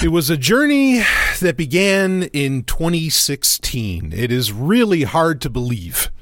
It was a journey that began in 2016. It is really hard to believe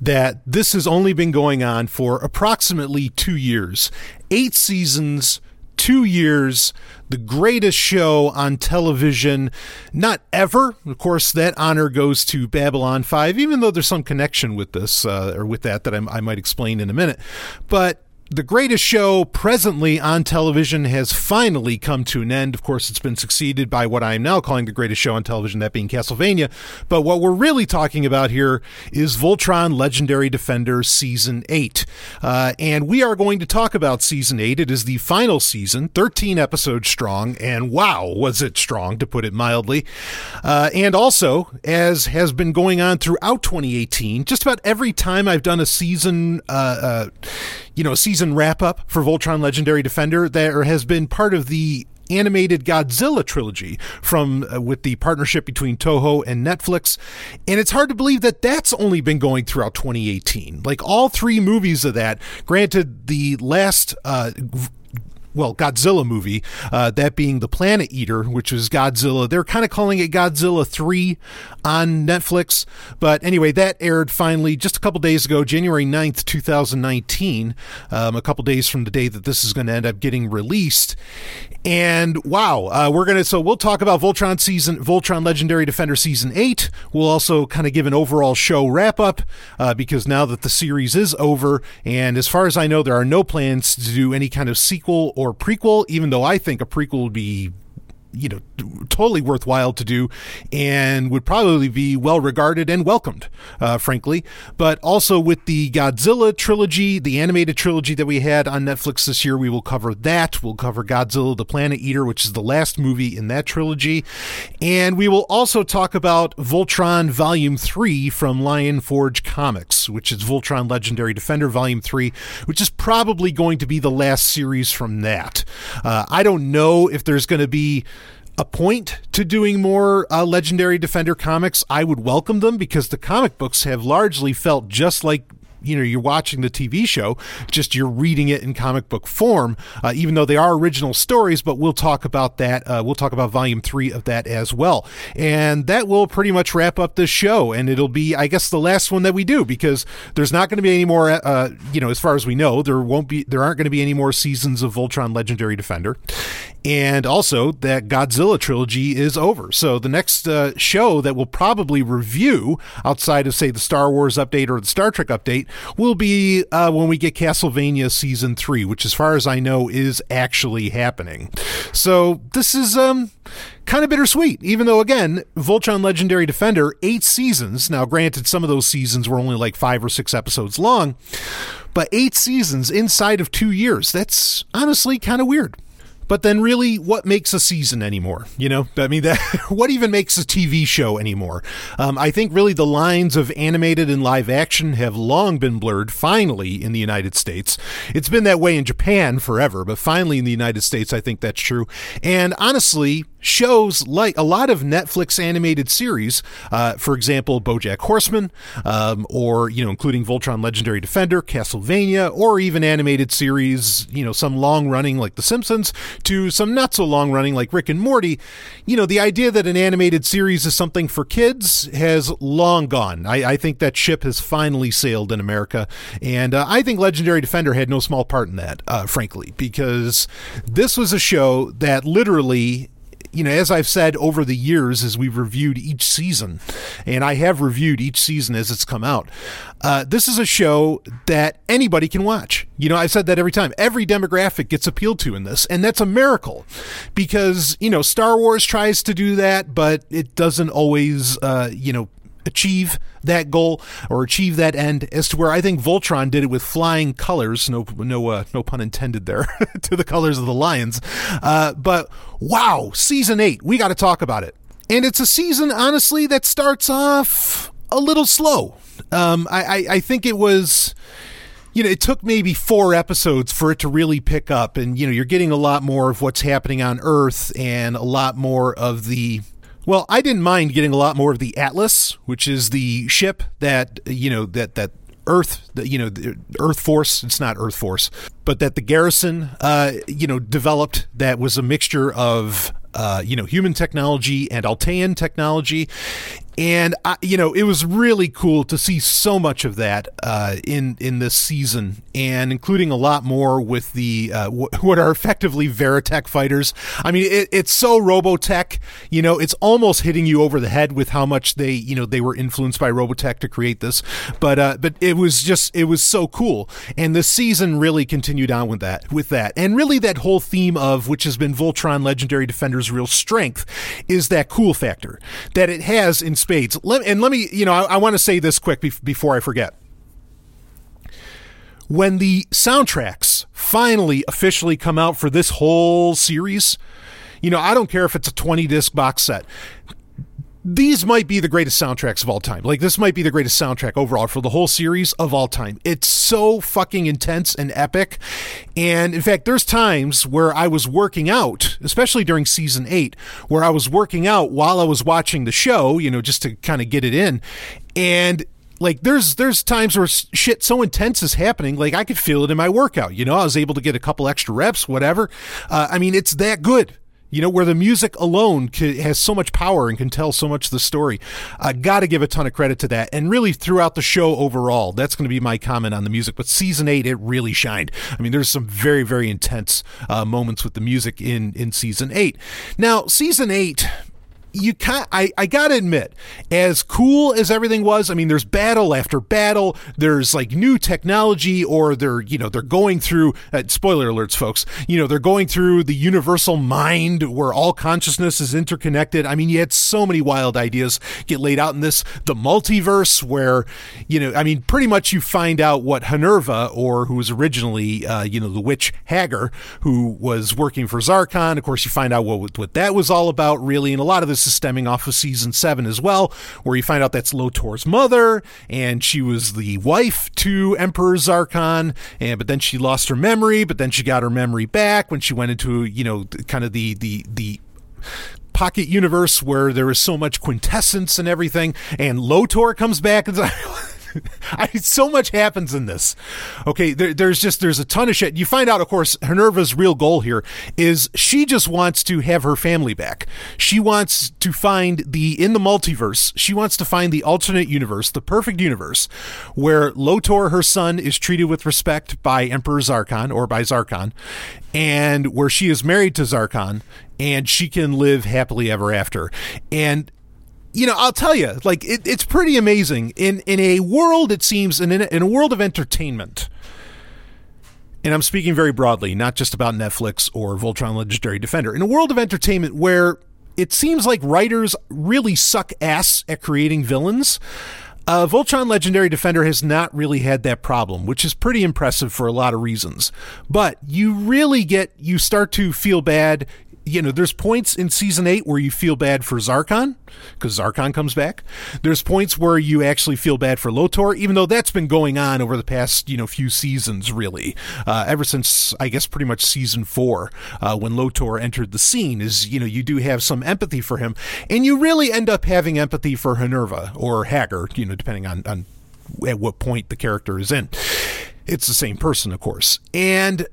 that this has only been going on for approximately two years. Eight seasons, two years, the greatest show on television, not ever. Of course, that honor goes to Babylon 5, even though there's some connection with this, uh, or with that, that I, I might explain in a minute. But the greatest show presently on television has finally come to an end. Of course, it's been succeeded by what I am now calling the greatest show on television, that being Castlevania. But what we're really talking about here is Voltron Legendary Defender Season 8. Uh, and we are going to talk about Season 8. It is the final season, 13 episodes strong, and wow, was it strong, to put it mildly. Uh, and also, as has been going on throughout 2018, just about every time I've done a season, uh, uh you know, season wrap up for Voltron Legendary Defender. There has been part of the animated Godzilla trilogy from uh, with the partnership between Toho and Netflix. And it's hard to believe that that's only been going throughout 2018. Like all three movies of that, granted the last uh, well, Godzilla movie, uh, that being The Planet Eater, which was Godzilla. They're kind of calling it Godzilla 3 on Netflix. But anyway, that aired finally just a couple days ago, January 9th, 2019, um, a couple days from the day that this is going to end up getting released. And wow, uh, we're going to, so we'll talk about Voltron season, Voltron Legendary Defender season 8. We'll also kind of give an overall show wrap up uh, because now that the series is over, and as far as I know, there are no plans to do any kind of sequel or or prequel, even though I think a prequel would be you know totally worthwhile to do and would probably be well regarded and welcomed uh, frankly. But also with the godzilla trilogy the animated trilogy that we had on netflix this year we will cover that. We'll cover godzilla the planet eater which is the last movie in that trilogy. And we will also talk about voltron volume 3 from lion forge comics which is voltron legendary defender volume 3 which is probably going to be the last series from that. Uh, i don't know if there's going to be a point to doing more uh, legendary defender comics i would welcome them because the comic books have largely felt just like you know you're watching the TV show, just you're reading it in comic book form, uh, even though they are original stories. But we'll talk about that. Uh, we'll talk about volume three of that as well, and that will pretty much wrap up this show. And it'll be, I guess, the last one that we do because there's not going to be any more. Uh, you know, as far as we know, there won't be, there aren't going to be any more seasons of Voltron Legendary Defender, and also that Godzilla trilogy is over. So the next uh, show that we'll probably review outside of say the Star Wars update or the Star Trek update will be uh, when we get Castlevania season three, which, as far as I know, is actually happening. So this is um kind of bittersweet, even though, again, Voltron Legendary Defender, eight seasons. Now, granted, some of those seasons were only like five or six episodes long, but eight seasons inside of two years. That's honestly kind of weird. But then, really, what makes a season anymore? You know, I mean, that what even makes a TV show anymore? Um, I think really the lines of animated and live action have long been blurred. Finally, in the United States, it's been that way in Japan forever, but finally in the United States, I think that's true. And honestly, shows like a lot of Netflix animated series, uh, for example, BoJack Horseman, um, or you know, including Voltron Legendary Defender, Castlevania, or even animated series, you know, some long running like The Simpsons to some not so long running like Rick and Morty. You know, the idea that an animated series is something for kids has long gone. I, I think that ship has finally sailed in America, and uh, I think Legendary Defender had no small part in that, uh, frankly, because this was a show that literally you know, as I've said over the years as we've reviewed each season, and I have reviewed each season as it's come out, uh, this is a show that anybody can watch. You know, I've said that every time. Every demographic gets appealed to in this, and that's a miracle because, you know, Star Wars tries to do that, but it doesn't always, uh, you know, achieve that goal or achieve that end as to where I think Voltron did it with flying colors. No, no, uh, no pun intended there to the colors of the Lions. Uh, but wow, season eight, we got to talk about it. And it's a season, honestly, that starts off a little slow. Um, I, I, I think it was you know, it took maybe four episodes for it to really pick up. And, you know, you're getting a lot more of what's happening on Earth and a lot more of the well, I didn't mind getting a lot more of the Atlas, which is the ship that you know that that Earth, you know, Earth Force. It's not Earth Force, but that the garrison, uh, you know, developed. That was a mixture of uh, you know, human technology and Altean technology. And I, you know, it was really cool to see so much of that uh, in in this season, and including a lot more with the uh, what are effectively Veritech fighters. I mean, it, it's so Robotech. You know, it's almost hitting you over the head with how much they you know they were influenced by Robotech to create this. But uh, but it was just it was so cool, and the season really continued on with that with that, and really that whole theme of which has been Voltron Legendary Defender's real strength is that cool factor that it has in spades. Let, and let me, you know, I, I want to say this quick be- before I forget. When the soundtracks finally officially come out for this whole series, you know, I don't care if it's a 20 disc box set these might be the greatest soundtracks of all time. Like this might be the greatest soundtrack overall for the whole series of all time. It's so fucking intense and epic. And in fact, there's times where I was working out, especially during season 8, where I was working out while I was watching the show, you know, just to kind of get it in. And like there's there's times where shit so intense is happening like i could feel it in my workout you know i was able to get a couple extra reps whatever uh, i mean it's that good you know, where the music alone has so much power and can tell so much of the story. Uh, got to give a ton of credit to that. And really, throughout the show overall, that's going to be my comment on the music. But season eight, it really shined. I mean, there's some very, very intense uh, moments with the music in, in season eight. Now, season eight, you can I, I gotta admit, as cool as everything was, I mean, there's battle after battle. There's like new technology, or they're you know they're going through. Uh, spoiler alerts, folks. You know they're going through the universal mind where all consciousness is interconnected. I mean, you had so many wild ideas get laid out in this. The multiverse, where you know, I mean, pretty much you find out what Honerva, or who was originally uh, you know the witch Haggar, who was working for Zarkon. Of course, you find out what what that was all about, really, and a lot of this is stemming off of season seven as well, where you find out that's Lotor's mother, and she was the wife to Emperor Zarkon, and but then she lost her memory, but then she got her memory back when she went into you know kind of the the the pocket universe where there is so much quintessence and everything, and Lotor comes back and. I, so much happens in this. Okay, there, there's just there's a ton of shit. You find out, of course, Honerva's real goal here is she just wants to have her family back. She wants to find the in the multiverse. She wants to find the alternate universe, the perfect universe, where Lotor, her son, is treated with respect by Emperor Zarkon or by Zarkon, and where she is married to Zarkon and she can live happily ever after. And you know, I'll tell you, like it, it's pretty amazing in in a world. It seems in, in a world of entertainment, and I'm speaking very broadly, not just about Netflix or Voltron Legendary Defender. In a world of entertainment where it seems like writers really suck ass at creating villains. Uh, Voltron Legendary Defender has not really had that problem, which is pretty impressive for a lot of reasons. But you really get, you start to feel bad you know, there's points in season eight where you feel bad for Zarkon because Zarkon comes back. There's points where you actually feel bad for Lotor, even though that's been going on over the past, you know, few seasons, really. Uh, ever since, I guess, pretty much season four, uh, when Lotor entered the scene, is, you know, you do have some empathy for him. And you really end up having empathy for Honerva or Haggar, you know, depending on, on at what point the character is in. It's the same person, of course. And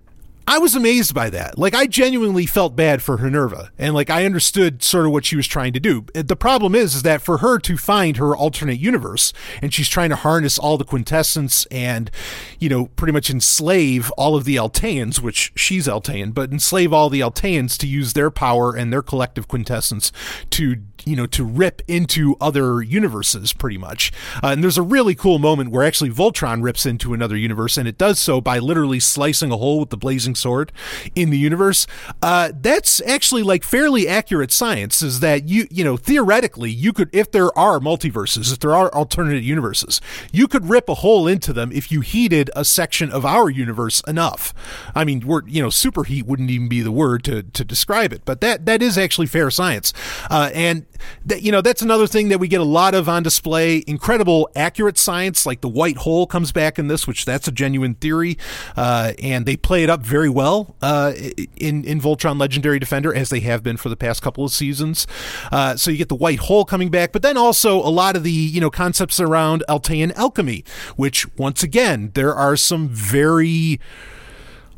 I was amazed by that. Like I genuinely felt bad for Honerva and like I understood sort of what she was trying to do. The problem is, is that for her to find her alternate universe and she's trying to harness all the quintessence and, you know, pretty much enslave all of the Alteans, which she's Altean, but enslave all the Alteans to use their power and their collective quintessence to you know to rip into other universes pretty much uh, and there's a really cool moment where actually voltron rips into another universe and it does so by literally slicing a hole with the blazing sword in the universe. Uh, that's actually like fairly accurate science is that you you know theoretically you could if there are multiverses if there are alternate universes you could rip a hole into them if you heated a section of our universe enough. I mean we're you know superheat wouldn't even be the word to to describe it but that that is actually fair science. Uh, and that you know that's another thing that we get a lot of on display. Incredible accurate science, like the white hole comes back in this, which that's a genuine theory, uh, and they play it up very well uh, in in Voltron Legendary Defender as they have been for the past couple of seasons. Uh, so you get the white hole coming back, but then also a lot of the you know concepts around Altean alchemy, which once again there are some very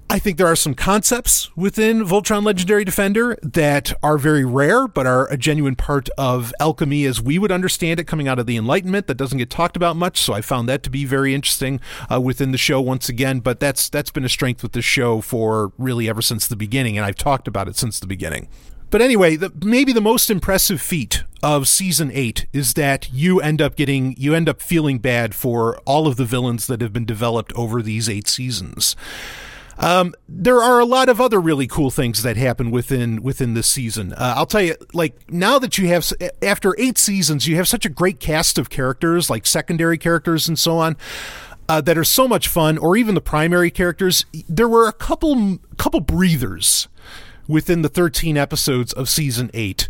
I think there are some concepts within Voltron Legendary Defender that are very rare, but are a genuine part of alchemy as we would understand it coming out of the Enlightenment. That doesn't get talked about much, so I found that to be very interesting uh, within the show once again. But that's that's been a strength with the show for really ever since the beginning, and I've talked about it since the beginning. But anyway, the, maybe the most impressive feat of season eight is that you end up getting you end up feeling bad for all of the villains that have been developed over these eight seasons. Um, there are a lot of other really cool things that happen within within this season. Uh, I'll tell you, like now that you have after eight seasons, you have such a great cast of characters, like secondary characters and so on. Uh, that are so much fun, or even the primary characters. There were a couple couple breathers within the 13 episodes of season 8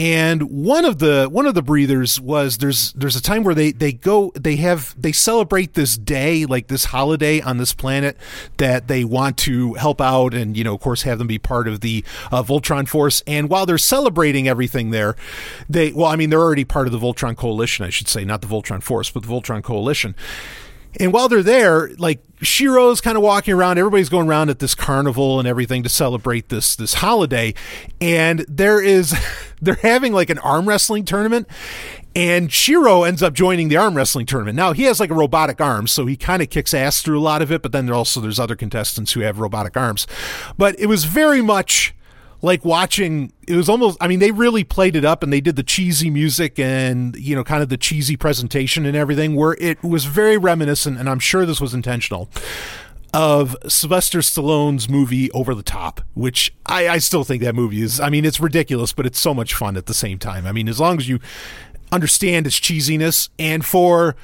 and one of the one of the breathers was there's there's a time where they they go they have they celebrate this day like this holiday on this planet that they want to help out and you know of course have them be part of the uh, Voltron force. And while they're celebrating everything there they well I mean they're already part of the Voltron coalition I should say not the Voltron force but the Voltron coalition and while they're there, like Shiro's kind of walking around, everybody's going around at this carnival and everything to celebrate this this holiday. And there is they're having like an arm wrestling tournament. And Shiro ends up joining the arm wrestling tournament. Now he has like a robotic arm, so he kind of kicks ass through a lot of it, but then there also there's other contestants who have robotic arms. But it was very much like watching it was almost i mean they really played it up and they did the cheesy music and you know kind of the cheesy presentation and everything where it was very reminiscent and i'm sure this was intentional of Sylvester Stallone's movie Over the Top, which I, I still think that movie is, I mean, it's ridiculous, but it's so much fun at the same time. I mean, as long as you understand its cheesiness and for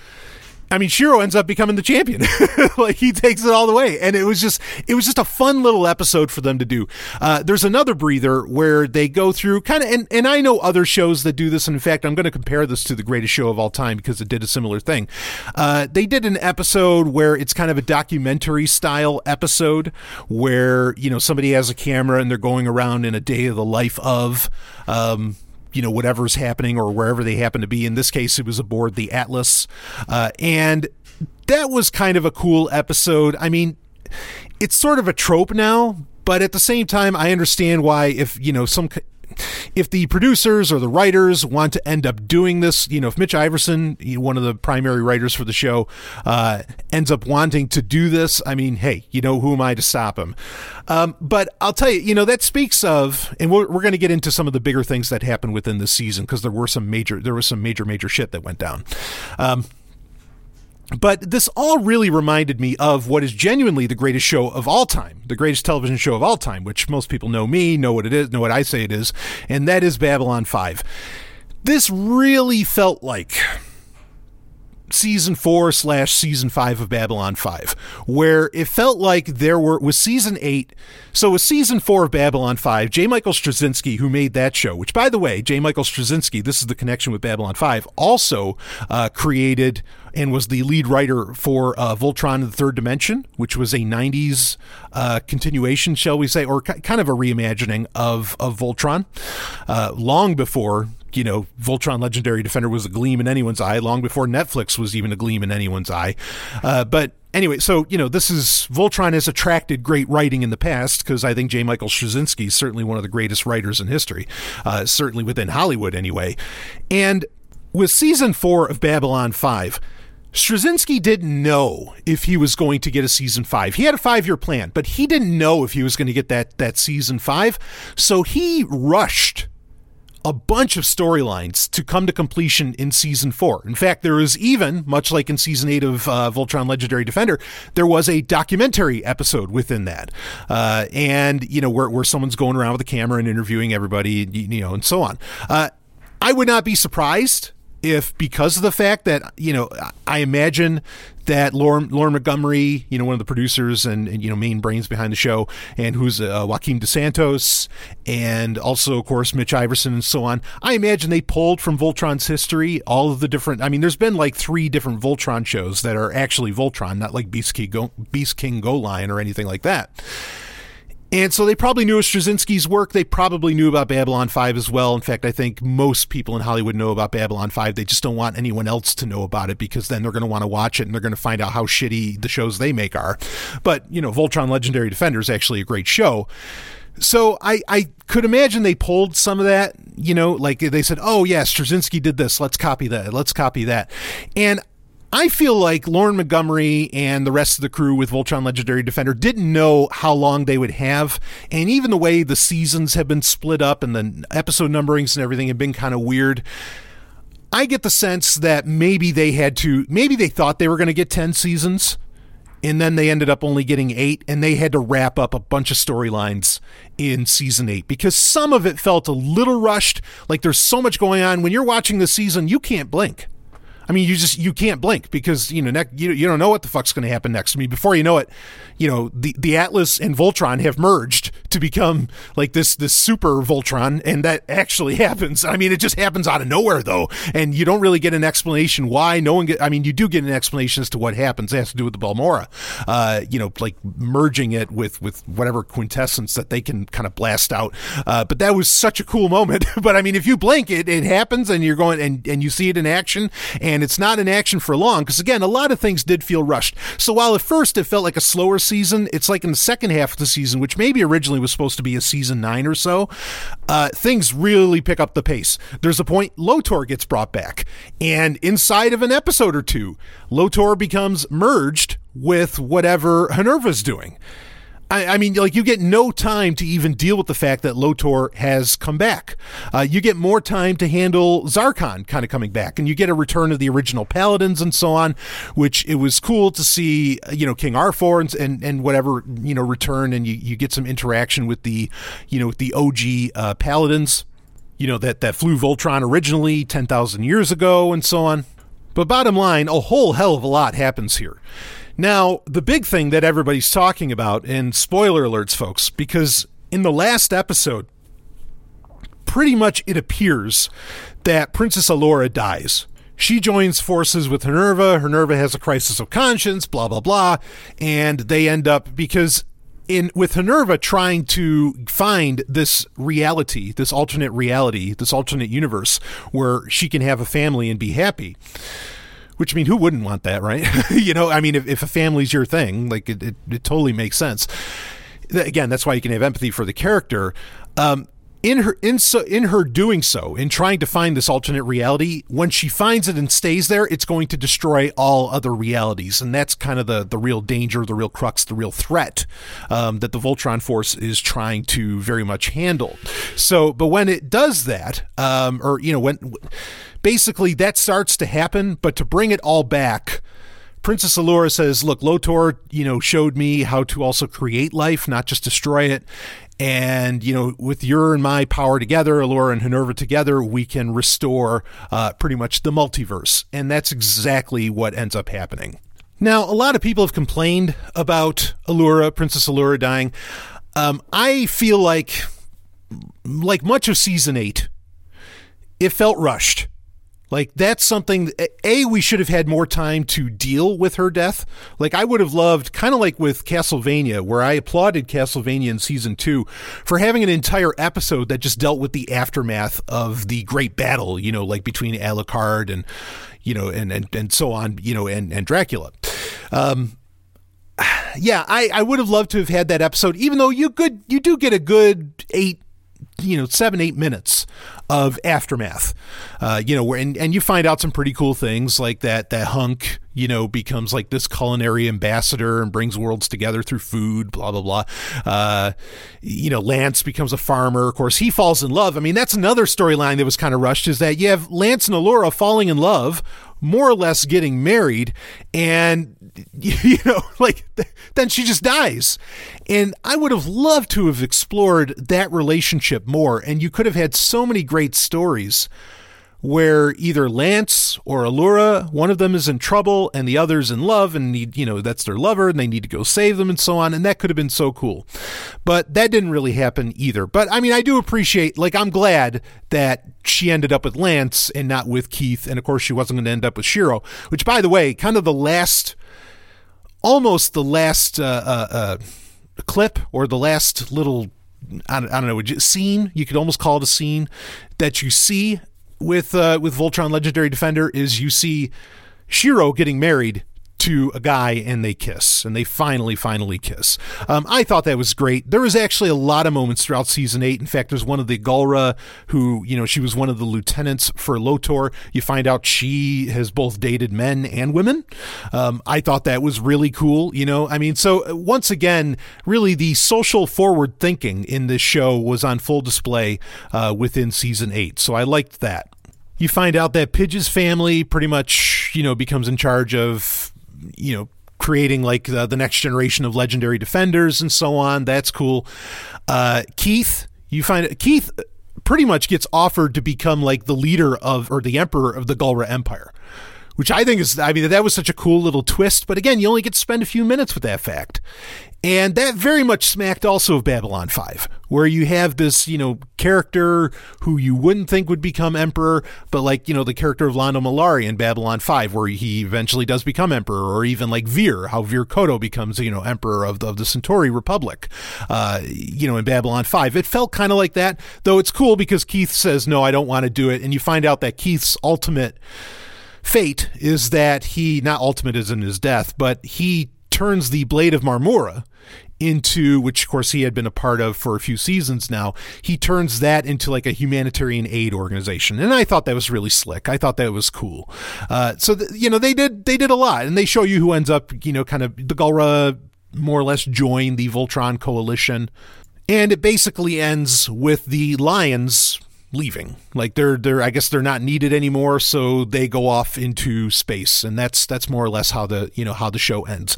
I mean, Shiro ends up becoming the champion. like he takes it all the way, and it was just it was just a fun little episode for them to do. Uh, there's another breather where they go through kind of, and and I know other shows that do this. And in fact, I'm going to compare this to the greatest show of all time because it did a similar thing. Uh, they did an episode where it's kind of a documentary style episode where you know somebody has a camera and they're going around in a day of the life of. Um, you know whatever's happening or wherever they happen to be. In this case, it was aboard the Atlas, uh, and that was kind of a cool episode. I mean, it's sort of a trope now, but at the same time, I understand why if you know some if the producers or the writers want to end up doing this, you know, if Mitch Iverson, one of the primary writers for the show, uh, ends up wanting to do this, I mean, hey, you know, who am I to stop him? Um, but I'll tell you, you know, that speaks of, and we're, we're going to get into some of the bigger things that happened within the season because there were some major, there was some major, major shit that went down. Um, but this all really reminded me of what is genuinely the greatest show of all time, the greatest television show of all time, which most people know me, know what it is, know what I say it is, and that is Babylon 5. This really felt like season four slash season five of Babylon 5, where it felt like there were, was season eight. So, with season four of Babylon 5, J. Michael Straczynski, who made that show, which by the way, J. Michael Straczynski, this is the connection with Babylon 5, also uh, created and was the lead writer for uh, Voltron the Third Dimension, which was a 90s uh, continuation, shall we say, or kind of a reimagining of, of Voltron, uh, long before you know, Voltron Legendary Defender was a gleam in anyone's eye long before Netflix was even a gleam in anyone's eye. Uh, but anyway, so you know, this is Voltron has attracted great writing in the past because I think J. Michael Straczynski is certainly one of the greatest writers in history, uh, certainly within Hollywood anyway. And with season four of Babylon Five. Straczynski didn't know if he was going to get a season five. He had a five year plan, but he didn't know if he was going to get that, that season five. So he rushed a bunch of storylines to come to completion in season four. In fact, there is even, much like in season eight of uh, Voltron Legendary Defender, there was a documentary episode within that. Uh, and, you know, where, where someone's going around with a camera and interviewing everybody, you know, and so on. Uh, I would not be surprised if because of the fact that you know I imagine that Lauren, Lauren Montgomery, you know, one of the producers and, and you know main brains behind the show, and who's uh, Joaquin Dos Santos, and also of course Mitch Iverson and so on. I imagine they pulled from Voltron's history all of the different. I mean, there's been like three different Voltron shows that are actually Voltron, not like Beast King Go, Beast King Go Lion or anything like that. And so they probably knew of Straczynski's work. They probably knew about Babylon 5 as well. In fact, I think most people in Hollywood know about Babylon 5. They just don't want anyone else to know about it because then they're going to want to watch it and they're going to find out how shitty the shows they make are. But, you know, Voltron Legendary Defender is actually a great show. So I, I could imagine they pulled some of that, you know, like they said, oh, yeah, Straczynski did this. Let's copy that. Let's copy that. And I feel like Lauren Montgomery and the rest of the crew with Voltron Legendary Defender didn't know how long they would have. And even the way the seasons have been split up and the episode numberings and everything have been kind of weird. I get the sense that maybe they had to, maybe they thought they were going to get 10 seasons and then they ended up only getting eight and they had to wrap up a bunch of storylines in season eight because some of it felt a little rushed like there's so much going on when you're watching the season you can't blink I mean, you just you can't blink because you know ne- you, you don't know what the fuck's going to happen next. I mean, before you know it, you know the the Atlas and Voltron have merged to become like this this super Voltron, and that actually happens. I mean, it just happens out of nowhere though, and you don't really get an explanation why. No one get. I mean, you do get an explanation as to what happens. It has to do with the Balmera, uh, you know, like merging it with with whatever quintessence that they can kind of blast out. Uh, but that was such a cool moment. but I mean, if you blink, it it happens, and you're going and and you see it in action and and it's not in action for long because again a lot of things did feel rushed. So while at first it felt like a slower season it's like in the second half of the season which maybe originally was supposed to be a season nine or so uh, things really pick up the pace. There's a point lotor gets brought back and inside of an episode or two lotor becomes merged with whatever Honerva's doing I, I, mean, like you get no time to even deal with the fact that Lotor has come back. Uh, you get more time to handle Zarkon kind of coming back, and you get a return of the original Paladins and so on, which it was cool to see. You know, King Alfor and and, and whatever you know return, and you, you get some interaction with the you know with the OG uh, Paladins. You know that that flew Voltron originally ten thousand years ago, and so on. But bottom line, a whole hell of a lot happens here. Now, the big thing that everybody's talking about, and spoiler alerts, folks, because in the last episode, pretty much it appears that Princess Allura dies. She joins forces with Honerva. Honerva has a crisis of conscience, blah, blah, blah. And they end up, because in with Honerva trying to find this reality, this alternate reality, this alternate universe where she can have a family and be happy which I mean, who wouldn't want that, right? you know, I mean, if, if a family's your thing, like it, it, it, totally makes sense. Again, that's why you can have empathy for the character. Um, in her in so in her doing so in trying to find this alternate reality when she finds it and stays there it's going to destroy all other realities and that's kind of the the real danger the real crux the real threat um, that the voltron force is trying to very much handle so but when it does that um, or you know when basically that starts to happen, but to bring it all back, Princess Allura says, "Look, Lotor, you know, showed me how to also create life, not just destroy it. And you know, with your and my power together, Allura and Honerva together, we can restore uh, pretty much the multiverse." And that's exactly what ends up happening. Now, a lot of people have complained about Allura, Princess Allura dying. Um, I feel like, like much of season eight, it felt rushed. Like that's something a we should have had more time to deal with her death. Like I would have loved kind of like with Castlevania where I applauded Castlevania in season 2 for having an entire episode that just dealt with the aftermath of the great battle, you know, like between Alucard and you know and and and so on, you know, and and Dracula. Um yeah, I, I would have loved to have had that episode, even though you could you do get a good eight you know seven eight minutes of aftermath. Uh, you know where and, and you find out some pretty cool things like that that hunk you know becomes like this culinary ambassador and brings worlds together through food blah blah blah. Uh, you know lance becomes a farmer. Of course he falls in love. I mean that's another storyline that was kind of rushed is that you have lance and allura falling in love more or less getting married and you know like then she just dies. And i would have loved to have explored that relationship more and you could have had so many great stories where either Lance or Allura, one of them is in trouble and the other's in love and need, you know, that's their lover and they need to go save them and so on. And that could have been so cool. But that didn't really happen either. But I mean, I do appreciate, like, I'm glad that she ended up with Lance and not with Keith. And of course, she wasn't going to end up with Shiro, which, by the way, kind of the last, almost the last, uh, uh, uh, clip or the last little I don't, I don't know scene you could almost call it a scene that you see with uh, with Voltron Legendary Defender is you see Shiro getting married to a guy and they kiss and they finally finally kiss. Um, i thought that was great. There was actually a lot of moments throughout season 8 in fact there's one of the Galra who you know she was one of the lieutenants for lotor. You find out she has both dated men and women. Um, i thought that was really cool you know? I mean so uh, once again really the social forward thinking in this show was on full display uh, within season 8 so i liked that. You find out that Pidge's family pretty much, you know, becomes in charge of you know creating like uh, the next generation of legendary defenders and so on. That's cool. Uh, Keith, you find Keith pretty much gets offered to become like the leader of or the emperor of the Galra Empire. Which I think is, I mean, that was such a cool little twist. But again, you only get to spend a few minutes with that fact. And that very much smacked also of Babylon 5, where you have this, you know, character who you wouldn't think would become emperor, but like, you know, the character of Londo Mollari in Babylon 5, where he eventually does become emperor, or even like Vir, how Vir Cotto becomes, you know, emperor of the, of the Centauri Republic, uh, you know, in Babylon 5. It felt kind of like that, though it's cool because Keith says, no, I don't want to do it. And you find out that Keith's ultimate fate is that he, not ultimate as in his death, but he turns the Blade of Marmora into which of course he had been a part of for a few seasons now he turns that into like a humanitarian aid organization. And i thought that was really slick. I thought that was cool. Uh, so th- you know they did they did a lot. And they show you who ends up you know kind of the galra more or less join the voltron coalition. And it basically ends with the lions leaving. Like they're they're I guess they're not needed anymore, so they go off into space, and that's that's more or less how the you know how the show ends.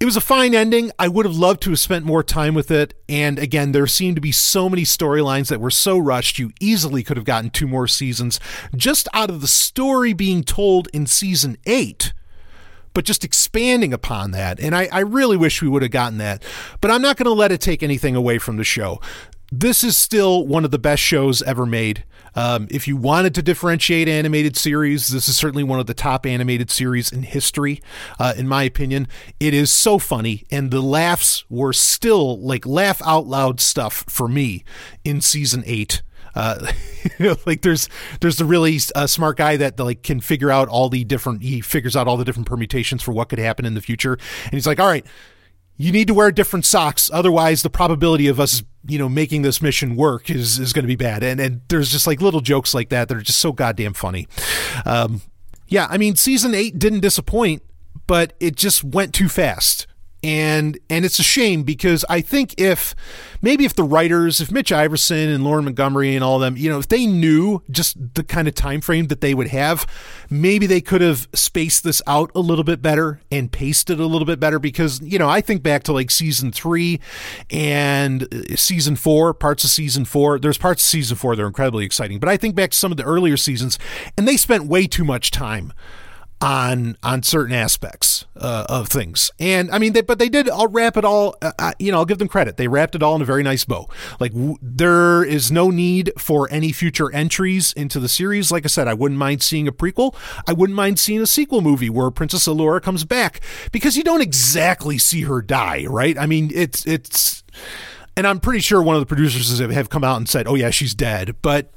It was a fine ending. I would have loved to have spent more time with it. And again, there seemed to be so many storylines that were so rushed. You easily could have gotten two more seasons just out of the story being told in season eight but just expanding upon that. And I, I, really wish we would have gotten that. But I'm not going to let it take anything away from the show this is still one of the best shows ever made. Um, if you wanted to differentiate animated series, this is certainly one of the top animated series in history, uh, in my opinion. It is so funny, and the laughs were still like laugh out loud stuff for me in season eight. Uh, like there's there's the really uh, smart guy that like can figure out all the different he figures out all the different permutations for what could happen in the future, and he's like, all right you need to wear different socks otherwise the probability of us you know making this mission work is is going to be bad. And and there's just like little jokes like that that are just so goddamn funny. Um, yeah i mean season 8 didn't disappoint but it just went too fast and and it's a shame because I think if maybe if the writers, if Mitch Iverson and Lauren Montgomery and all of them, you know, if they knew just the kind of time frame that they would have, maybe they could have spaced this out a little bit better and paced it a little bit better. Because you know, I think back to like season three and uh, season four, parts of season four. There's parts of season four that are incredibly exciting, but I think back to some of the earlier seasons, and they spent way too much time on on certain aspects uh, of things. And I mean, they, but they did. I'll wrap it all. Uh, uh, you know, I'll give them credit. They wrapped it all in a very nice bow. Like w- there is no need for any future entries into the series. Like I said, I wouldn't mind seeing a prequel. I wouldn't mind seeing a sequel movie where Princess Allura comes back because you don't exactly see her die, right? I mean, it's it's. And I'm pretty sure one of the producers have come out and said, "Oh yeah, she's dead," but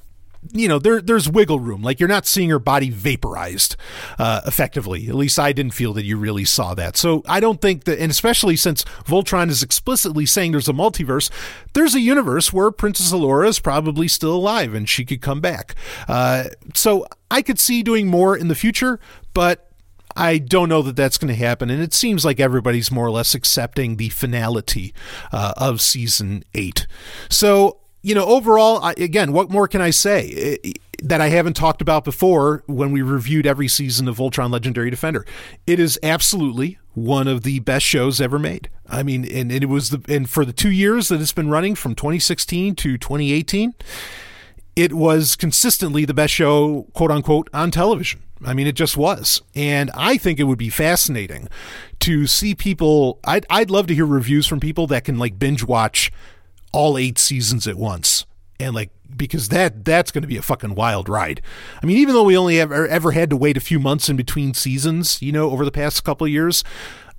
you know there there's wiggle room. Like you're not seeing her body vaporized uh, effectively. At least i didn't feel that you really saw that. So i don't think that and especially since voltron is explicitly saying there's a multiverse there's a universe where princess allura is probably still alive and she could come back. Uh, so i could see doing more in the future but I don't know that that's going to happen, and it seems like everybody's more or less accepting the finality uh, of season eight. So you know, overall, I, again, what more can I say that I haven't talked about before when we reviewed every season of Voltron Legendary Defender? It is absolutely one of the best shows ever made. I mean, and, and it was the and for the two years that it's been running from 2016 to 2018, it was consistently the best show, quote unquote, on television. I mean, it just was. And I think it would be fascinating to see people. I'd, I'd love to hear reviews from people that can like binge watch all eight seasons at once. And like because that that's going to be a fucking wild ride. I mean, even though we only ever ever had to wait a few months in between seasons, you know, over the past couple years,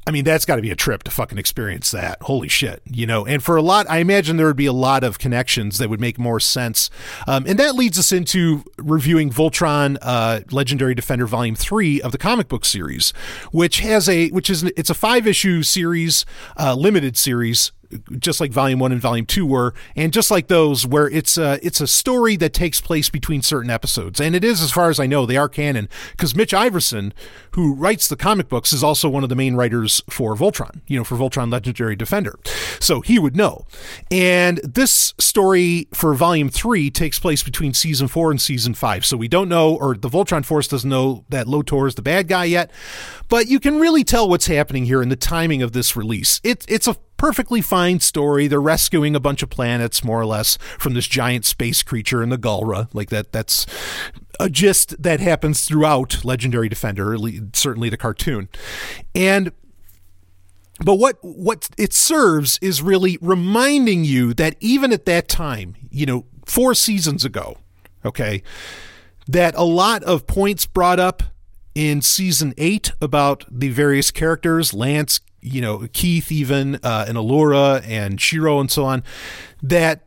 I mean, that's got to be a trip to fucking experience that. Holy shit, you know. And for a lot, I imagine there would be a lot of connections that would make more sense. Um, and that leads us into reviewing Voltron, uh, Legendary Defender Volume Three of the comic book series, which has a which is it's a five issue series, uh, limited series just like volume one and volume two were, and just like those, where it's a it's a story that takes place between certain episodes, and it is, as far as I know, they are canon because Mitch Iverson, who writes the comic books, is also one of the main writers for Voltron, you know, for Voltron Legendary Defender, so he would know. And this story for volume three takes place between season four and season five, so we don't know, or the Voltron Force doesn't know that Lotor is the bad guy yet, but you can really tell what's happening here in the timing of this release. It, it's a perfectly fine story. They're rescuing a bunch of planets, more or less, from this giant space creature in the Galra. Like that. That's a gist that happens throughout Legendary Defender, certainly the cartoon, and. But what what it serves is really reminding you that even at that time, you know, four seasons ago, okay, that a lot of points brought up in season eight about the various characters, Lance, you know Keith even uh, and Allura and Shiro and so on that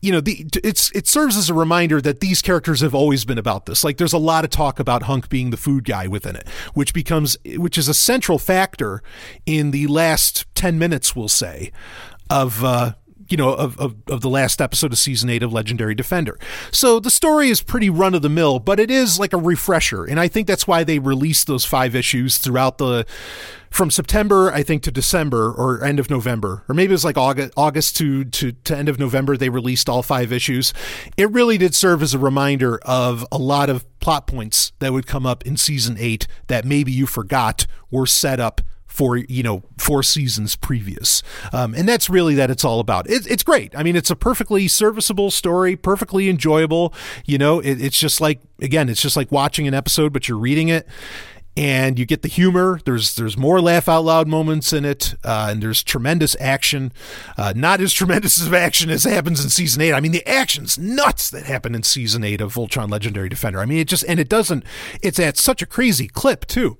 you know the it's it serves as a reminder that these characters have always been about this like there's a lot of talk about hunk being the food guy within it which becomes which is a central factor in the last 10 minutes we'll say of uh you know, of, of, of, the last episode of season eight of Legendary Defender. So the story is pretty run of the mill, but it is like a refresher. And I think that's why they released those five issues throughout the from September, I think, to December or end of November, or maybe it was like August, August to, to, to end of November, they released all five issues. It really did serve as a reminder of a lot of plot points that would come up in season eight that maybe you forgot were set up for you know four seasons previous. Um, and that's really that it's all about. It, it's great. I mean it's a perfectly serviceable story perfectly enjoyable. You know it, it's just like again it's just like watching an episode but you're reading it and you get the humor. There's there's more laugh out loud moments in it, uh, and there's tremendous action. Uh, not as tremendous of action as happens in season eight. I mean, the action's nuts that happen in season eight of Voltron Legendary Defender. I mean, it just and it doesn't. It's at such a crazy clip too.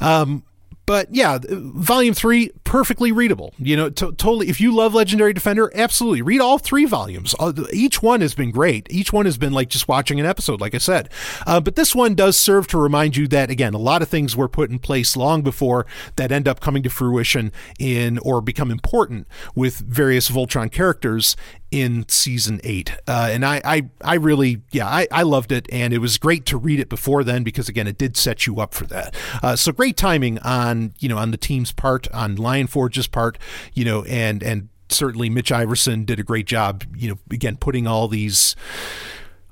Um, but yeah, volume three, perfectly readable. You know, to- totally. If you love Legendary Defender, absolutely read all three volumes. Uh, each one has been great. Each one has been like just watching an episode, like I said. Uh, but this one does serve to remind you that again, a lot of things were put in place long before that end up coming to fruition in or become important with various Voltron characters in season eight. Uh, and I, I, I really, yeah, I, I loved it. And it was great to read it before then because, again, it did set you up for that. Uh, so great timing on, you know, on the team's part, on Lion Forge's part, you know, and, and certainly Mitch Iverson did a great job, you know, again, putting all these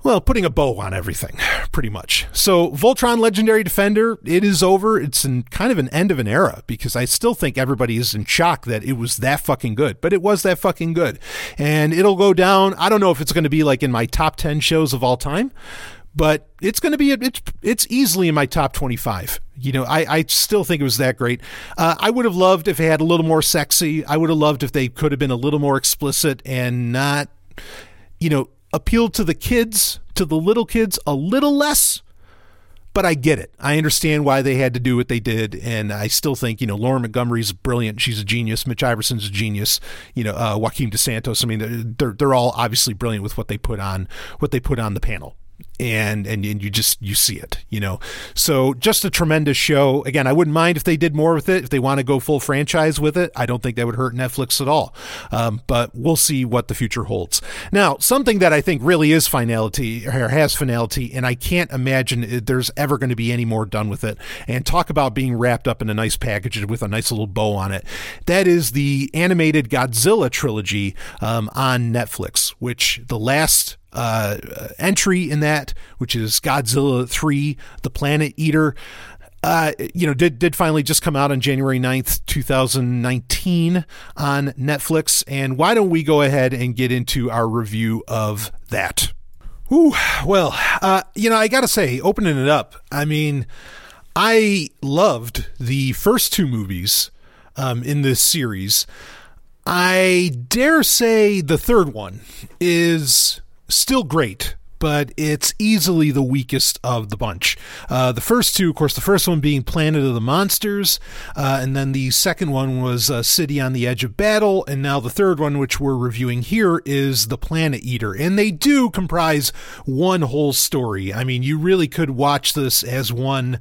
well, putting a bow on everything, pretty much. So, Voltron Legendary Defender, it is over. It's in kind of an end of an era because I still think everybody is in shock that it was that fucking good, but it was that fucking good. And it'll go down. I don't know if it's going to be like in my top 10 shows of all time, but it's going to be, it's, it's easily in my top 25. You know, I, I still think it was that great. Uh, I would have loved if it had a little more sexy. I would have loved if they could have been a little more explicit and not, you know, appealed to the kids, to the little kids, a little less. But I get it. I understand why they had to do what they did, and I still think you know Lauren Montgomery's brilliant. She's a genius. Mitch Iverson's a genius. You know uh, Joaquin Dos Santos. I mean, they're they're all obviously brilliant with what they put on what they put on the panel and, and and you just you see it you know? So just a tremendous show. Again i wouldn't mind if they did more with it. If they want to go full franchise with it i don't think that would hurt netflix at all. Um, but we'll see what the future holds. Now something that i think really is finality or has finality and i can't imagine there's ever going to be any more done with it and talk about being wrapped up in a nice package with a nice little bow on it that is the animated godzilla trilogy um, on netflix which the last uh, entry in that, which is Godzilla 3, The Planet Eater. Uh, you know, did did finally just come out on January 9th, 2019 on Netflix. And why don't we go ahead and get into our review of that? Ooh, well, uh, you know, I gotta say, opening it up, I mean, I loved the first two movies um, in this series. I dare say the third one is still great, but it's easily the weakest of the bunch. Uh, the first two, of course, the first one being Planet of the Monsters, uh, and then the second one was uh, City on the Edge of Battle, and now the third one, which we're reviewing here, is The Planet Eater. And they do comprise one whole story. I mean, you really could watch this as one,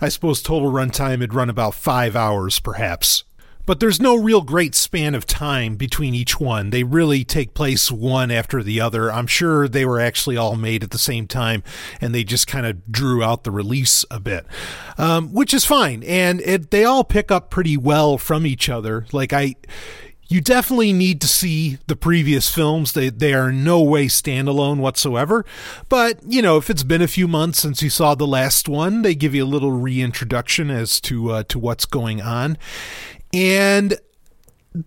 I suppose, total runtime would run about five hours, perhaps but there's no real great span of time between each one. They really take place one after the other. I'm sure they were actually all made at the same time and they just kind of drew out the release a bit, um, which is fine. And it, they all pick up pretty well from each other. Like, I. You definitely need to see the previous films. They they are no way standalone whatsoever. But, you know, if it's been a few months since you saw the last one, they give you a little reintroduction as to uh, to what's going on. And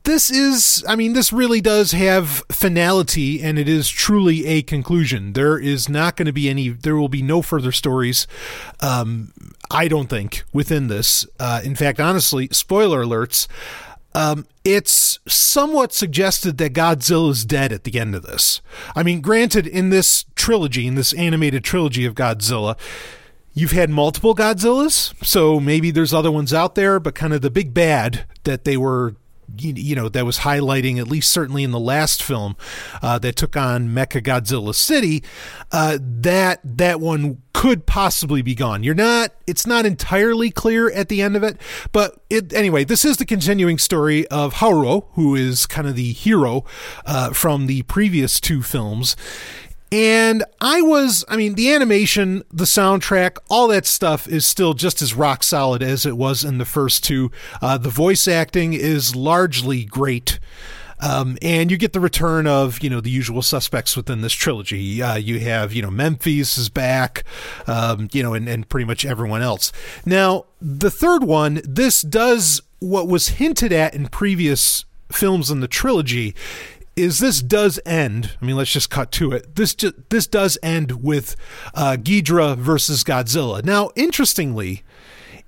this is, I mean, this really does have finality and it is truly a conclusion. There is not going to be any, there will be no further stories, um, I don't think, within this. Uh, in fact, honestly, spoiler alerts, um, it's somewhat suggested that Godzilla is dead at the end of this. I mean, granted, in this trilogy, in this animated trilogy of Godzilla, You've had multiple Godzillas, so maybe there's other ones out there, but kind of the big bad that they were you know that was highlighting at least certainly in the last film uh, that took on Mecha Godzilla City uh, that that one could possibly be gone. You're not it's not entirely clear at the end of it, but it anyway. This is the continuing story of Haruo, who is kind of the hero uh, from the previous two films, and I was, I mean, the animation, the soundtrack, all that stuff is still just as rock solid as it was in the first two. Uh, the voice acting is largely great. Um, and you get the return of you know the usual suspects within this trilogy. Uh, you have you know Memphis is back, um, you know, and, and pretty much everyone else. Now the third one, this does what was hinted at in previous films in the trilogy is this does end. I mean, let's just cut to it. This ju- this does end with uh, Ghidorah versus Godzilla. Now, interestingly,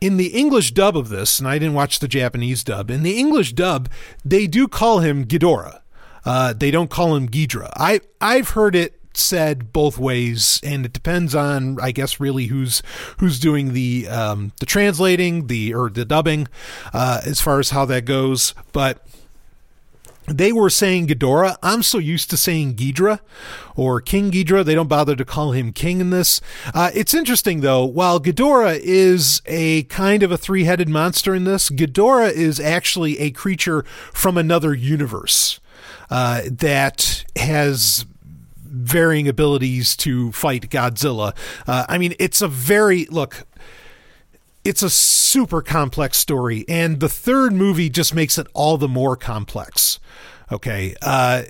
in the English dub of this, and I didn't watch the Japanese dub. In the English dub, they do call him Ghidorah. Uh, they don't call him Ghidra. I I've heard it said both ways, and it depends on, I guess, really who's who's doing the um, the translating, the or the dubbing, uh, as far as how that goes. But they were saying Ghidorah. I'm so used to saying Ghidra or King Ghidra. They don't bother to call him king in this. Uh, it's interesting though. While Ghidorah is a kind of a three-headed monster in this, Ghidorah is actually a creature from another universe uh, that has varying abilities to fight Godzilla. Uh, I mean, it's a very look it's a super complex story, and the third movie just makes it all the more complex. Okay. Uh,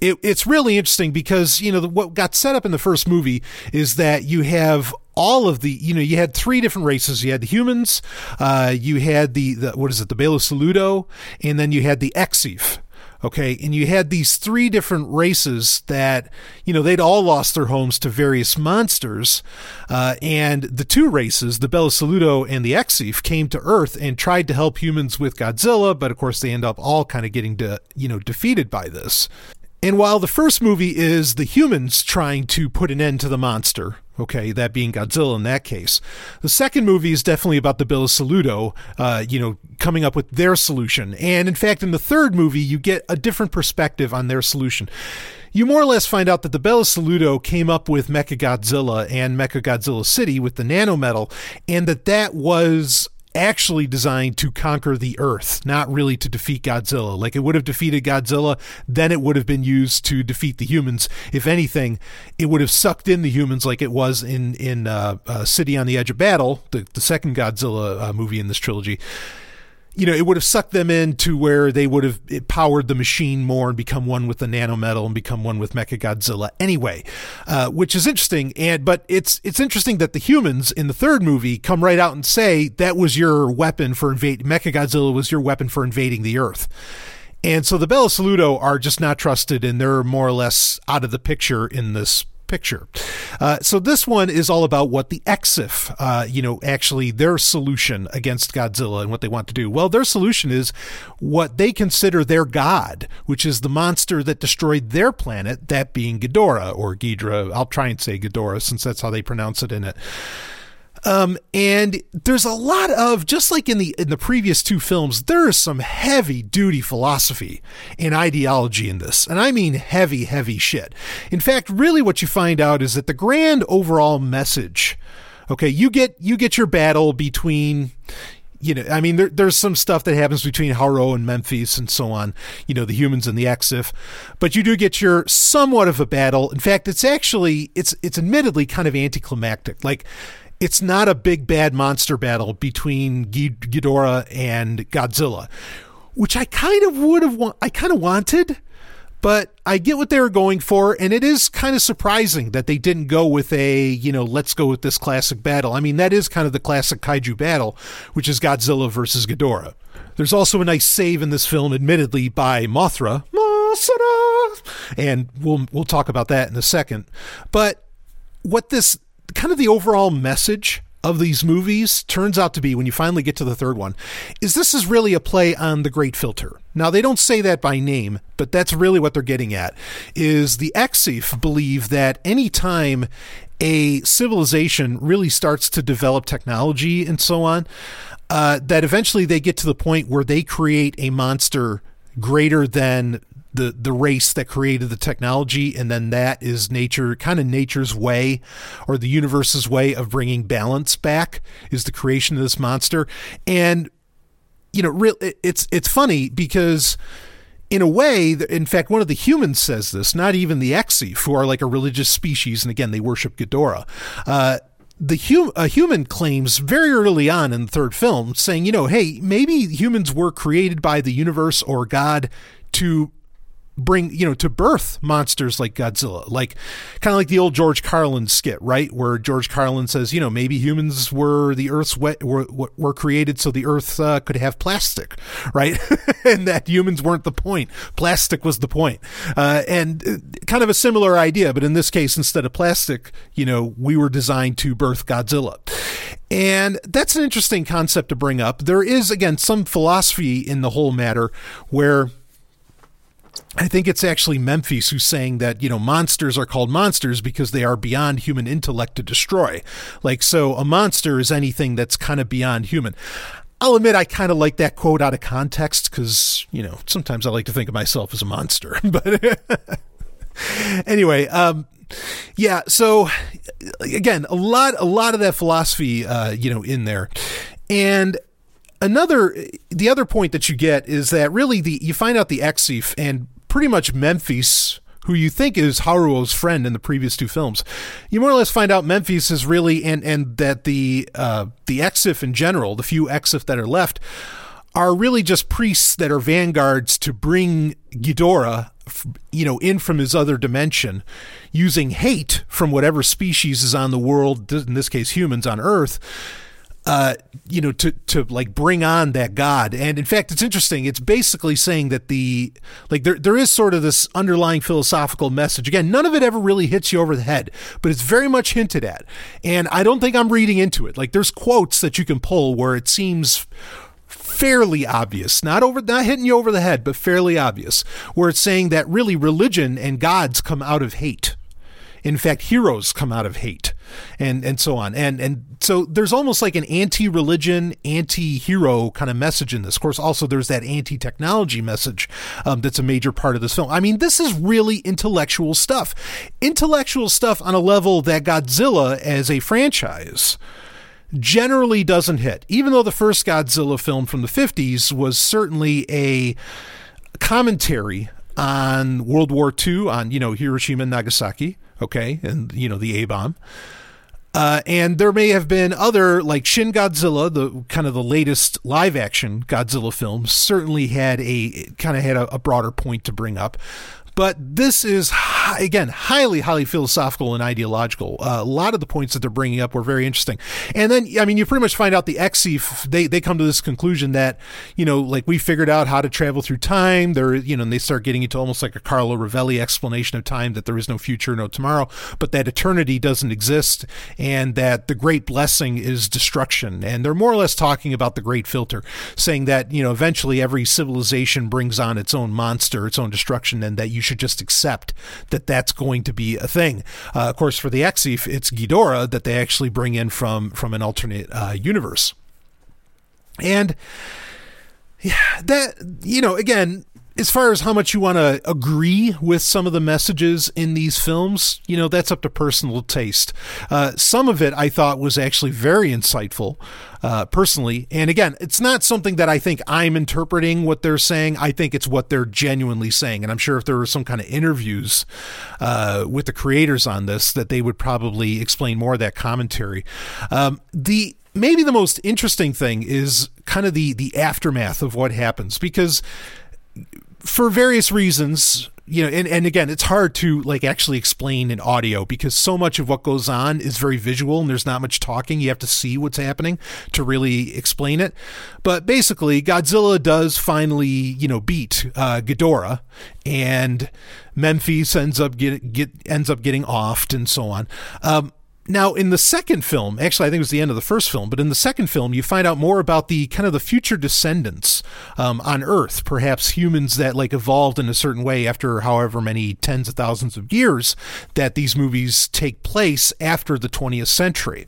it, it's really interesting because you know the, what got set up in the first movie is that you have all of the you know you had three different races you had the humans uh, you had the, the what is it the Bilusaludo and then you had the Exif Okay. And you had these three different races that, you know, they'd all lost their homes to various monsters. Uh, and the two races, the Bilusaludo and the Exif, came to Earth and tried to help humans with Godzilla. But of course, they end up all kind of getting, to, you know, defeated by this. And while the first movie is the humans trying to put an end to the monster, okay, that being Godzilla in that case, the second movie is definitely about the Bilusaludo, uh, you know, coming up with their solution. And in fact, in the third movie, you get a different perspective on their solution. You more or less find out that the Bilusaludo came up with Mechagodzilla and Mechagodzilla City with the nanometal, and that that was actually designed to conquer the Earth, not really to defeat Godzilla. Like it would have defeated Godzilla, then it would have been used to defeat the humans. If anything, it would have sucked in the humans like it was in in uh, uh, City on the Edge of Battle, the, the second Godzilla uh, movie in this trilogy you know, it would have sucked them in to where they would have powered the machine more and become one with the nanometal and become one with Mechagodzilla anyway, uh, which is interesting. And but it's it's interesting that the humans in the third movie come right out and say that was your weapon for invading Mechagodzilla was your weapon for invading the Earth. And so the Bilusaludo are just not trusted, and they're more or less out of the picture in this picture. Uh, so this one is all about what the Exif, uh, you know, actually their solution against Godzilla and what they want to do. Well, their solution is what they consider their god, which is the monster that destroyed their planet, that being Ghidorah or Ghidra. I'll try and say Ghidorah since that's how they pronounce it in it. Um, and there's a lot of just like in the in the previous two films, there is some heavy duty philosophy and ideology in this, and I mean heavy, heavy shit. In fact, really, what you find out is that the grand overall message. Okay, you get you get your battle between you know, I mean, there, there's some stuff that happens between Haruo and Memphis and so on, you know, the humans and the Exif, but you do get your somewhat of a battle. In fact, it's actually, it's, it's admittedly kind of anticlimactic. Like, it's not a big bad monster battle between Ghidorah and Godzilla, which I kind of would have I kind of wanted, but I get what they were going for, and it is kind of surprising that they didn't go with a you know let's go with this classic battle. I mean that is kind of the classic kaiju battle, which is Godzilla versus Ghidorah. There's also a nice save in this film, admittedly by Mothra, Mothra, and we'll we'll talk about that in a second. But what this kind of the overall message of these movies turns out to be when you finally get to the third one is this is really a play on the great filter. Now they don't say that by name but that's really what they're getting at is the exif believe that anytime a civilization really starts to develop technology and so on uh, that eventually they get to the point where they create a monster greater than the the race that created the technology and then that is nature kind of nature's way or the universe's way of bringing balance back is the creation of this monster and you know real it's it's funny because in a way, in fact, one of the humans says this, not even the Exif, who are like a religious species, and again, they worship Ghidorah. Uh, the hum- a human claims very early on in the third film, saying, you know, hey, maybe humans were created by the universe or God to bring you know to birth monsters like Godzilla, like kind of like the old George Carlin skit, right? Where George Carlin says, you know, maybe humans were the Earth's wet were were created so the Earth uh, could have plastic, right? and that humans weren't the point, plastic was the point, uh, and uh, kind of a similar idea, but in this case, instead of plastic, you know, we were designed to birth Godzilla. And that's an interesting concept to bring up. There is, again, some philosophy in the whole matter where I think it's actually Memphis who's saying that, you know, monsters are called monsters because they are beyond human intellect to destroy. Like, so a monster is anything that's kind of beyond human. I'll admit I kind of like that quote out of context because, you know, sometimes I like to think of myself as a monster. But anyway, um, yeah, so again, a lot, a lot of that philosophy, uh, you know, in there. And another the other point that you get is that really the you find out the Exif and pretty much Memphis who you think is Haruo's friend in the previous two films. You more or less find out Memphis is really and and that the uh, the Exif in general, the few Exif that are left, are really just priests that are vanguards to bring Ghidorah, you know, in from his other dimension, using hate from whatever species is on the world, in this case humans on Earth, uh, you know, to to like bring on that God. And in fact, it's interesting. It's basically saying that the like there there is sort of this underlying philosophical message. Again, none of it ever really hits you over the head, but it's very much hinted at. And I don't think I'm reading into it. Like there's quotes that you can pull where it seems fairly obvious, not over not hitting you over the head, but fairly obvious, where it's saying that really religion and gods come out of hate. In fact, heroes come out of hate and and so on. And and so there's almost like an anti-religion, anti-hero kind of message in this. Of course, also there's that anti-technology message um, that's a major part of this film. I mean, this is really intellectual stuff, intellectual stuff on a level that Godzilla as a franchise generally doesn't hit. Even though the first Godzilla film from the 50s was certainly a commentary on World War II, on you know Hiroshima and Nagasaki, okay, and you know the A bomb. Uh, and there may have been other, like Shin Godzilla, the kind of the latest live action Godzilla film, certainly had a kind of had a, a broader point to bring up. But this is again highly, highly philosophical and ideological. Uh, a lot of the points that they're bringing up were very interesting. And then, I mean, you pretty much find out the Exif. They they come to this conclusion that you know, like we figured out how to travel through time. They're you know, and they start getting into almost like a Carlo Rovelli explanation of time that there is no future, no tomorrow, but that eternity doesn't exist, and that the great blessing is destruction. And they're more or less talking about the great filter, saying that you know, eventually every civilization brings on its own monster, its own destruction, and that you should just accept that that's going to be a thing. Uh, of course, for the Exif, it's Ghidorah that they actually bring in from from an alternate uh, universe, and yeah, that you know, again, as far as how much you want to agree with some of the messages in these films, you know, that's up to personal taste. Uh, some of it I thought was actually very insightful, uh, personally. And again, it's not something that I think I'm interpreting what they're saying. I think it's what they're genuinely saying. And I'm sure if there were some kind of interviews uh, with the creators on this, that they would probably explain more of that commentary. Um, the maybe the most interesting thing is kind of the the aftermath of what happens because for various reasons you know and, and again it's hard to like actually explain in audio because so much of what goes on is very visual and there's not much talking. You have to see what's happening to really explain it. But basically godzilla does finally you know beat uh, Ghidorah and Memphis ends up get, get ends up getting offed and so on. Um, now, in the second film, actually, I think it was the end of the first film, but in the second film, you find out more about the kind of the future descendants um, on Earth, perhaps humans that like evolved in a certain way after however many tens of thousands of years that these movies take place after the 20th century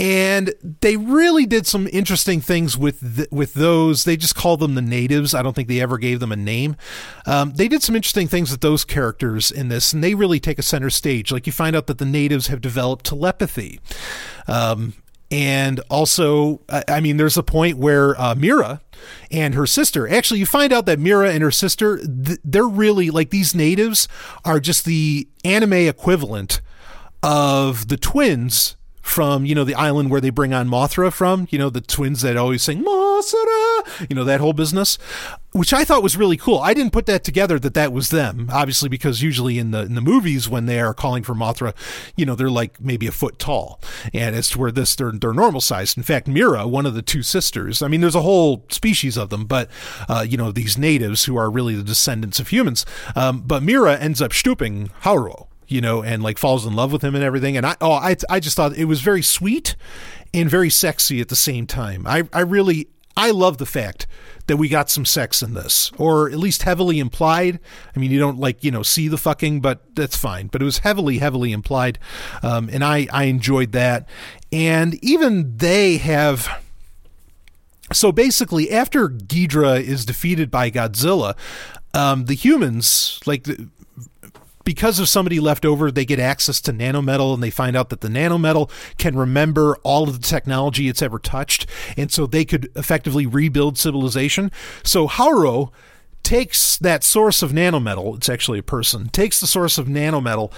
and they really did some interesting things with th- with those. They just call them the natives. I don't think they ever gave them a name. Um, they did some interesting things with those characters in this, and they really take a center stage. Like you find out that the natives have developed telepathy. Um, and also, I mean, there's a point where uh, Mira and her sister actually, you find out that Mira and her sister, they're really like these natives are just the anime equivalent of the twins from you know the island where they bring on Mothra from, you know the twins that always sing Mothra, you know that whole business, which I thought was really cool. I didn't put that together that that was them, obviously because usually in the in the movies when they are calling for Mothra, you know they're like maybe a foot tall, and as to where this they're they're normal sized. In fact, Mira, one of the two sisters, I mean there's a whole species of them, but uh, you know these natives who are really the descendants of humans, um, but Mira ends up stooping Haruo you know, and like falls in love with him and everything. And I, oh, I, I just thought it was very sweet and very sexy at the same time. I, I really, I love the fact that we got some sex in this, or at least heavily implied. I mean, you don't like, you know, see the fucking, but that's fine. But it was heavily, heavily implied. Um, and I, I enjoyed that. And even they have. So basically, after Ghidorah is defeated by Godzilla, um, the humans, like the, because of somebody left over, they get access to nanometal and they find out that the nanometal can remember all of the technology it's ever touched. And so they could effectively rebuild civilization. So Haruo takes that source of nanometal, it's actually a person, takes the source of nanometal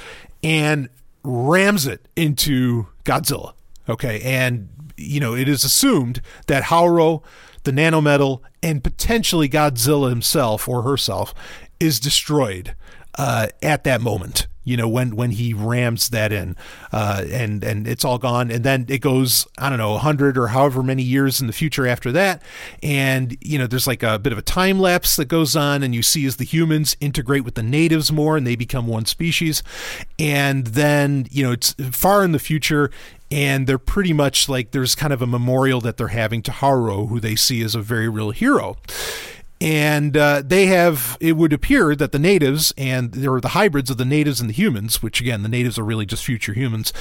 and rams it into Godzilla. Okay. And, you know, it is assumed that Haruo, the nanometal, and potentially Godzilla himself or herself is destroyed uh, at that moment. You know when when he rams that in, uh, and and it's all gone, and then it goes I don't know hundred or however many years in the future after that, and you know there's like a bit of a time lapse that goes on, and you see as the humans integrate with the natives more, and they become one species, and then you know it's far in the future, and they're pretty much like there's kind of a memorial that they're having to Haruo, who they see as a very real hero and uh, they have it would appear that the natives and there are the hybrids of the natives and the humans which again the natives are really just future humans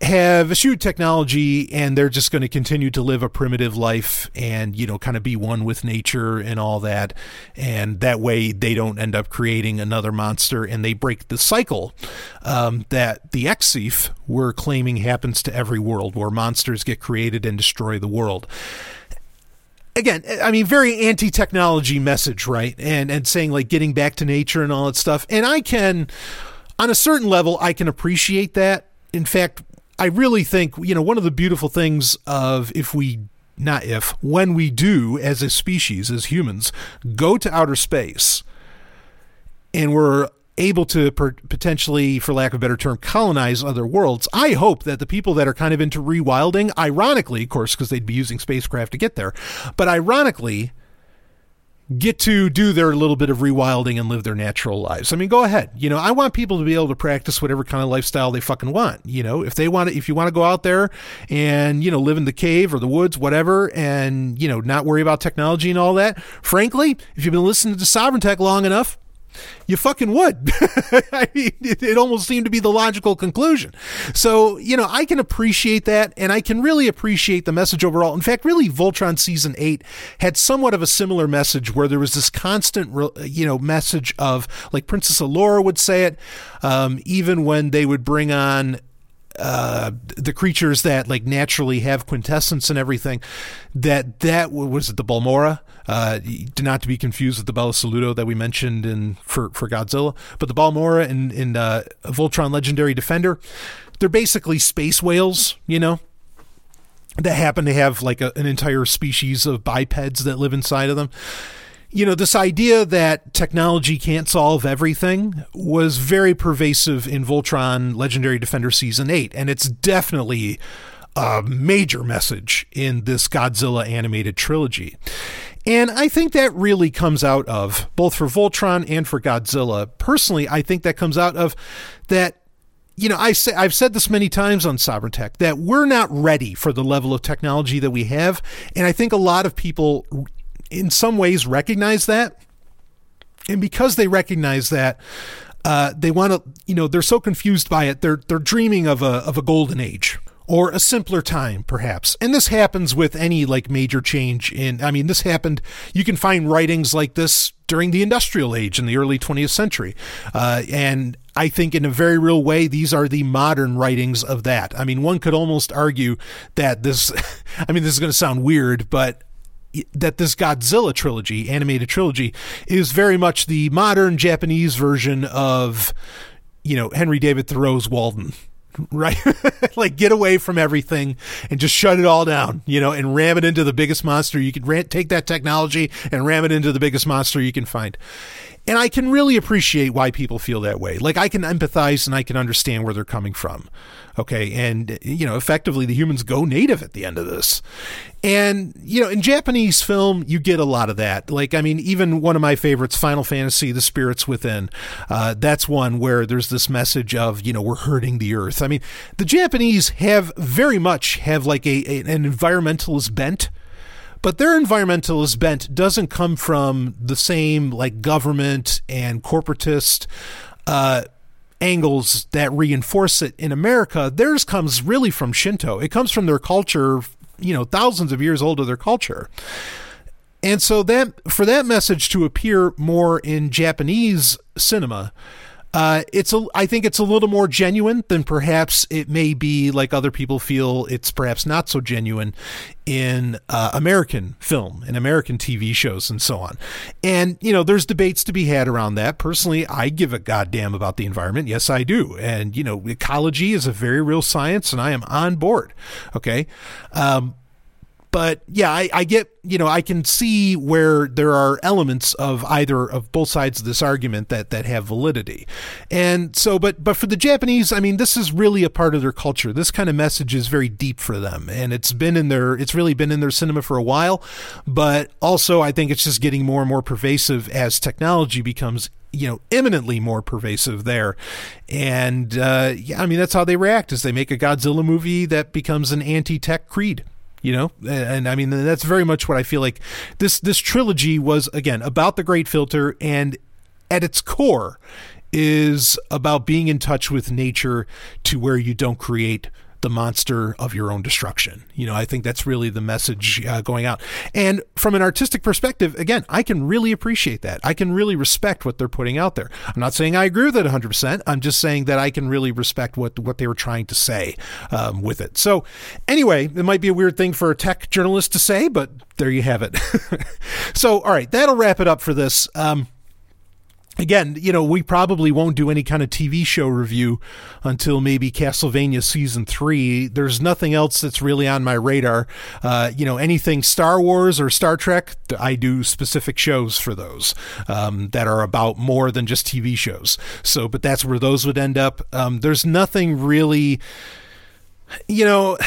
have eschewed technology and they're just going to continue to live a primitive life and you know kind of be one with nature and all that. And that way they don't end up creating another monster and they break the cycle um, that the Exif were claiming happens to every world where monsters get created and destroy the world again, I mean, very anti-technology message, right? And and saying like getting back to nature and all that stuff. And I can, on a certain level, I can appreciate that. In fact, I really think you know one of the beautiful things of if we not if when we do as a species as humans go to outer space and we're able to per- potentially, for lack of a better term, colonize other worlds. I hope that the people that are kind of into rewilding, ironically, of course, because they'd be using spacecraft to get there, but ironically, get to do their little bit of rewilding and live their natural lives. I mean, go ahead. You know, I want people to be able to practice whatever kind of lifestyle they fucking want. You know, if they want to, if you want to go out there and, you know, live in the cave or the woods, whatever, and, you know, not worry about technology and all that, frankly, if you've been listening to Sovereign Tech long enough, you fucking would. I mean, it, it, almost seemed to be the logical conclusion. So, you know, I can appreciate that, and I can really appreciate the message overall. In fact, really, Voltron season eight had somewhat of a similar message where there was this constant, you know, message of, like Princess Allura would say it, um, even when they would bring on uh, the creatures that like naturally have quintessence and everything. That that was it the Balmera, uh, not to be confused with the Bilusaludo that we mentioned in for for Godzilla, but the Balmera in in uh, Voltron Legendary Defender. They're basically space whales, you know, that happen to have like a, an entire species of bipeds that live inside of them you know, this idea that technology can't solve everything was very pervasive in Voltron Legendary Defender Season 8, and it's definitely a major message in this Godzilla animated trilogy. And I think that really comes out of, both for Voltron and for Godzilla, personally, I think that comes out of that you know, I say I've said this many times on Sovereign Tech that we're not ready for the level of technology that we have, and I think a lot of people in some ways recognize that. And because they recognize that, uh, they want to, you know, they're so confused by it. They're they're dreaming of a of a golden age or a simpler time, perhaps. And this happens with any like major change in. I mean, this happened. You can find writings like this during the industrial age in the early 20th century, uh, and I think in a very real way, these are the modern writings of that. I mean, one could almost argue that this. I mean, this is going to sound weird, but that this Godzilla trilogy, animated trilogy, is very much the modern Japanese version of, you know, Henry David Thoreau's Walden. Right? like get away from everything and just shut it all down, you know, and ram it into the biggest monster you can ram- take that technology and ram it into the biggest monster you can find. And I can really appreciate why people feel that way. Like I can empathize and I can understand where they're coming from. Okay. And, you know, effectively the humans go native at the end of this. And, you know, in Japanese film, you get a lot of that. Like, I mean, even one of my favorites, Final Fantasy, The Spirits Within, uh, that's one where there's this message of, you know, we're hurting the earth. I mean, the Japanese have very much have like a, a an environmentalist bent but their environmentalist bent doesn't come from the same like government and corporatist uh, angles that reinforce it in America. Theirs comes really from Shinto. It comes from their culture, you know, thousands of years old of their culture. And so that for that message to appear more in Japanese cinema, uh, it's a, I think it's a little more genuine than perhaps it may be like other people feel it's perhaps not so genuine in uh, American film and American TV shows and so on. And, you know, there's debates to be had around that. Personally, I give a goddamn about the environment. Yes, I do. And, you know, ecology is a very real science and I am on board. Okay. Um, but yeah, I, I, get, you know, I can see where there are elements of either of both sides of this argument that that have validity. And so, but but for the Japanese, I mean, this is really a part of their culture. This kind of message is very deep for them, and it's been in their, it's really been in their cinema for a while. But also, I think it's just getting more and more pervasive as technology becomes you know imminently more pervasive there and uh, yeah i mean that's how they react is they make a godzilla movie that becomes an anti-tech creed you know? And, i mean that's very much what i feel like. This this trilogy was again about the great filter and at its core is about being in touch with nature to where you don't create the monster of your own destruction. You know, I think that's really the message uh, going out. And from an artistic perspective, again, I can really appreciate that. I can really respect what they're putting out there. I'm not saying I agree with it 100%. I'm just saying that I can really respect what, what they were trying to say um, with it. So, anyway, it might be a weird thing for a tech journalist to say, but there you have it. so, all right, that'll wrap it up for this. Um, again, you know, we probably won't do any kind of TV show review until maybe Castlevania season three. There's nothing else that's really on my radar. Uh, you know, anything Star Wars or Star Trek, I do specific shows for those um, that are about more than just TV shows. So, but that's where those would end up. Um, there's nothing really you know,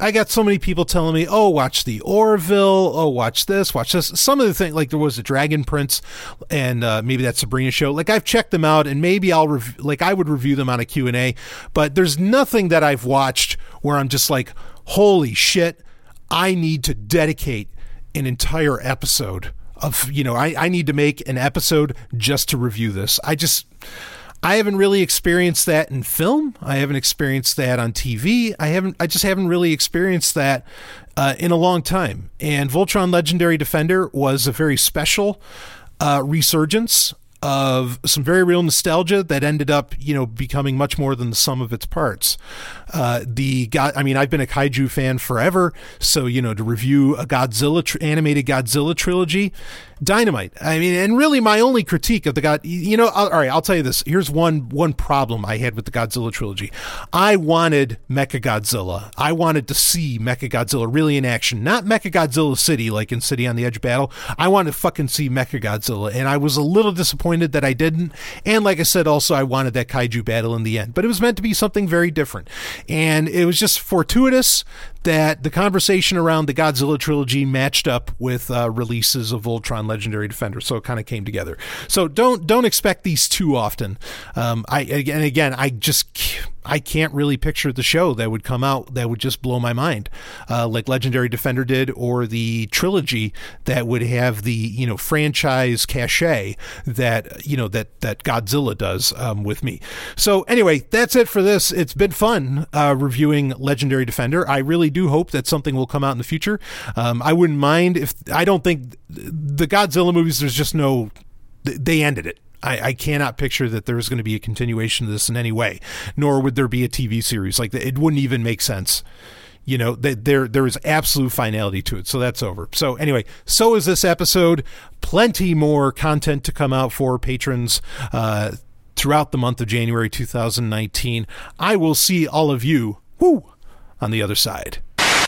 I got so many people telling me, "Oh, watch the Orville. Oh, watch this, watch this." Some of the things, like there was a Dragon Prince, and uh, maybe that Sabrina show. Like I've checked them out, and maybe I'll rev- like I would review them on a Q and A. But there's nothing that I've watched where I'm just like, "Holy shit!" I need to dedicate an entire episode of you know I, I need to make an episode just to review this. I just I haven't really experienced that in film. I haven't experienced that on TV. I haven't. I just haven't really experienced that uh, in a long time. And Voltron Legendary Defender was a very special uh, resurgence of some very real nostalgia that ended up, you know, becoming much more than the sum of its parts. Uh, the God, I mean, I've been a kaiju fan forever, so you know, to review a Godzilla tr- animated Godzilla trilogy, dynamite. I mean, and really, my only critique of the God, you know, all right, I'll tell you this. Here's one one problem I had with the Godzilla trilogy. I wanted Mecha Godzilla. I wanted to see Mecha Godzilla really in action, not Mecha Godzilla City like in City on the Edge Battle. I wanted to fucking see Mecha Godzilla, and I was a little disappointed that I didn't. And like I said, also I wanted that kaiju battle in the end, but it was meant to be something very different. And it was just fortuitous that the conversation around the Godzilla trilogy matched up with uh, releases of Voltron Legendary Defender, so it kind of came together. So don't don't expect these too often. Um, I and again, I just I can't really picture the show that would come out that would just blow my mind, uh, like Legendary Defender did, or the trilogy that would have the you know franchise cachet that you know that that Godzilla does um, with me. So anyway, that's it for this. It's been fun uh, reviewing Legendary Defender. I really do hope that something will come out in the future. Um, I wouldn't mind if I don't think the Godzilla movies. There's just no. They ended it. I, I, cannot picture that there is going to be a continuation of this in any way, nor would there be a TV series. Like it wouldn't even make sense. You know, that there there is absolute finality to it. So that's over. So anyway, so is this episode. Plenty more content to come out for patrons. Uh, throughout the month of January 2019. I will see all of you woo on the other side.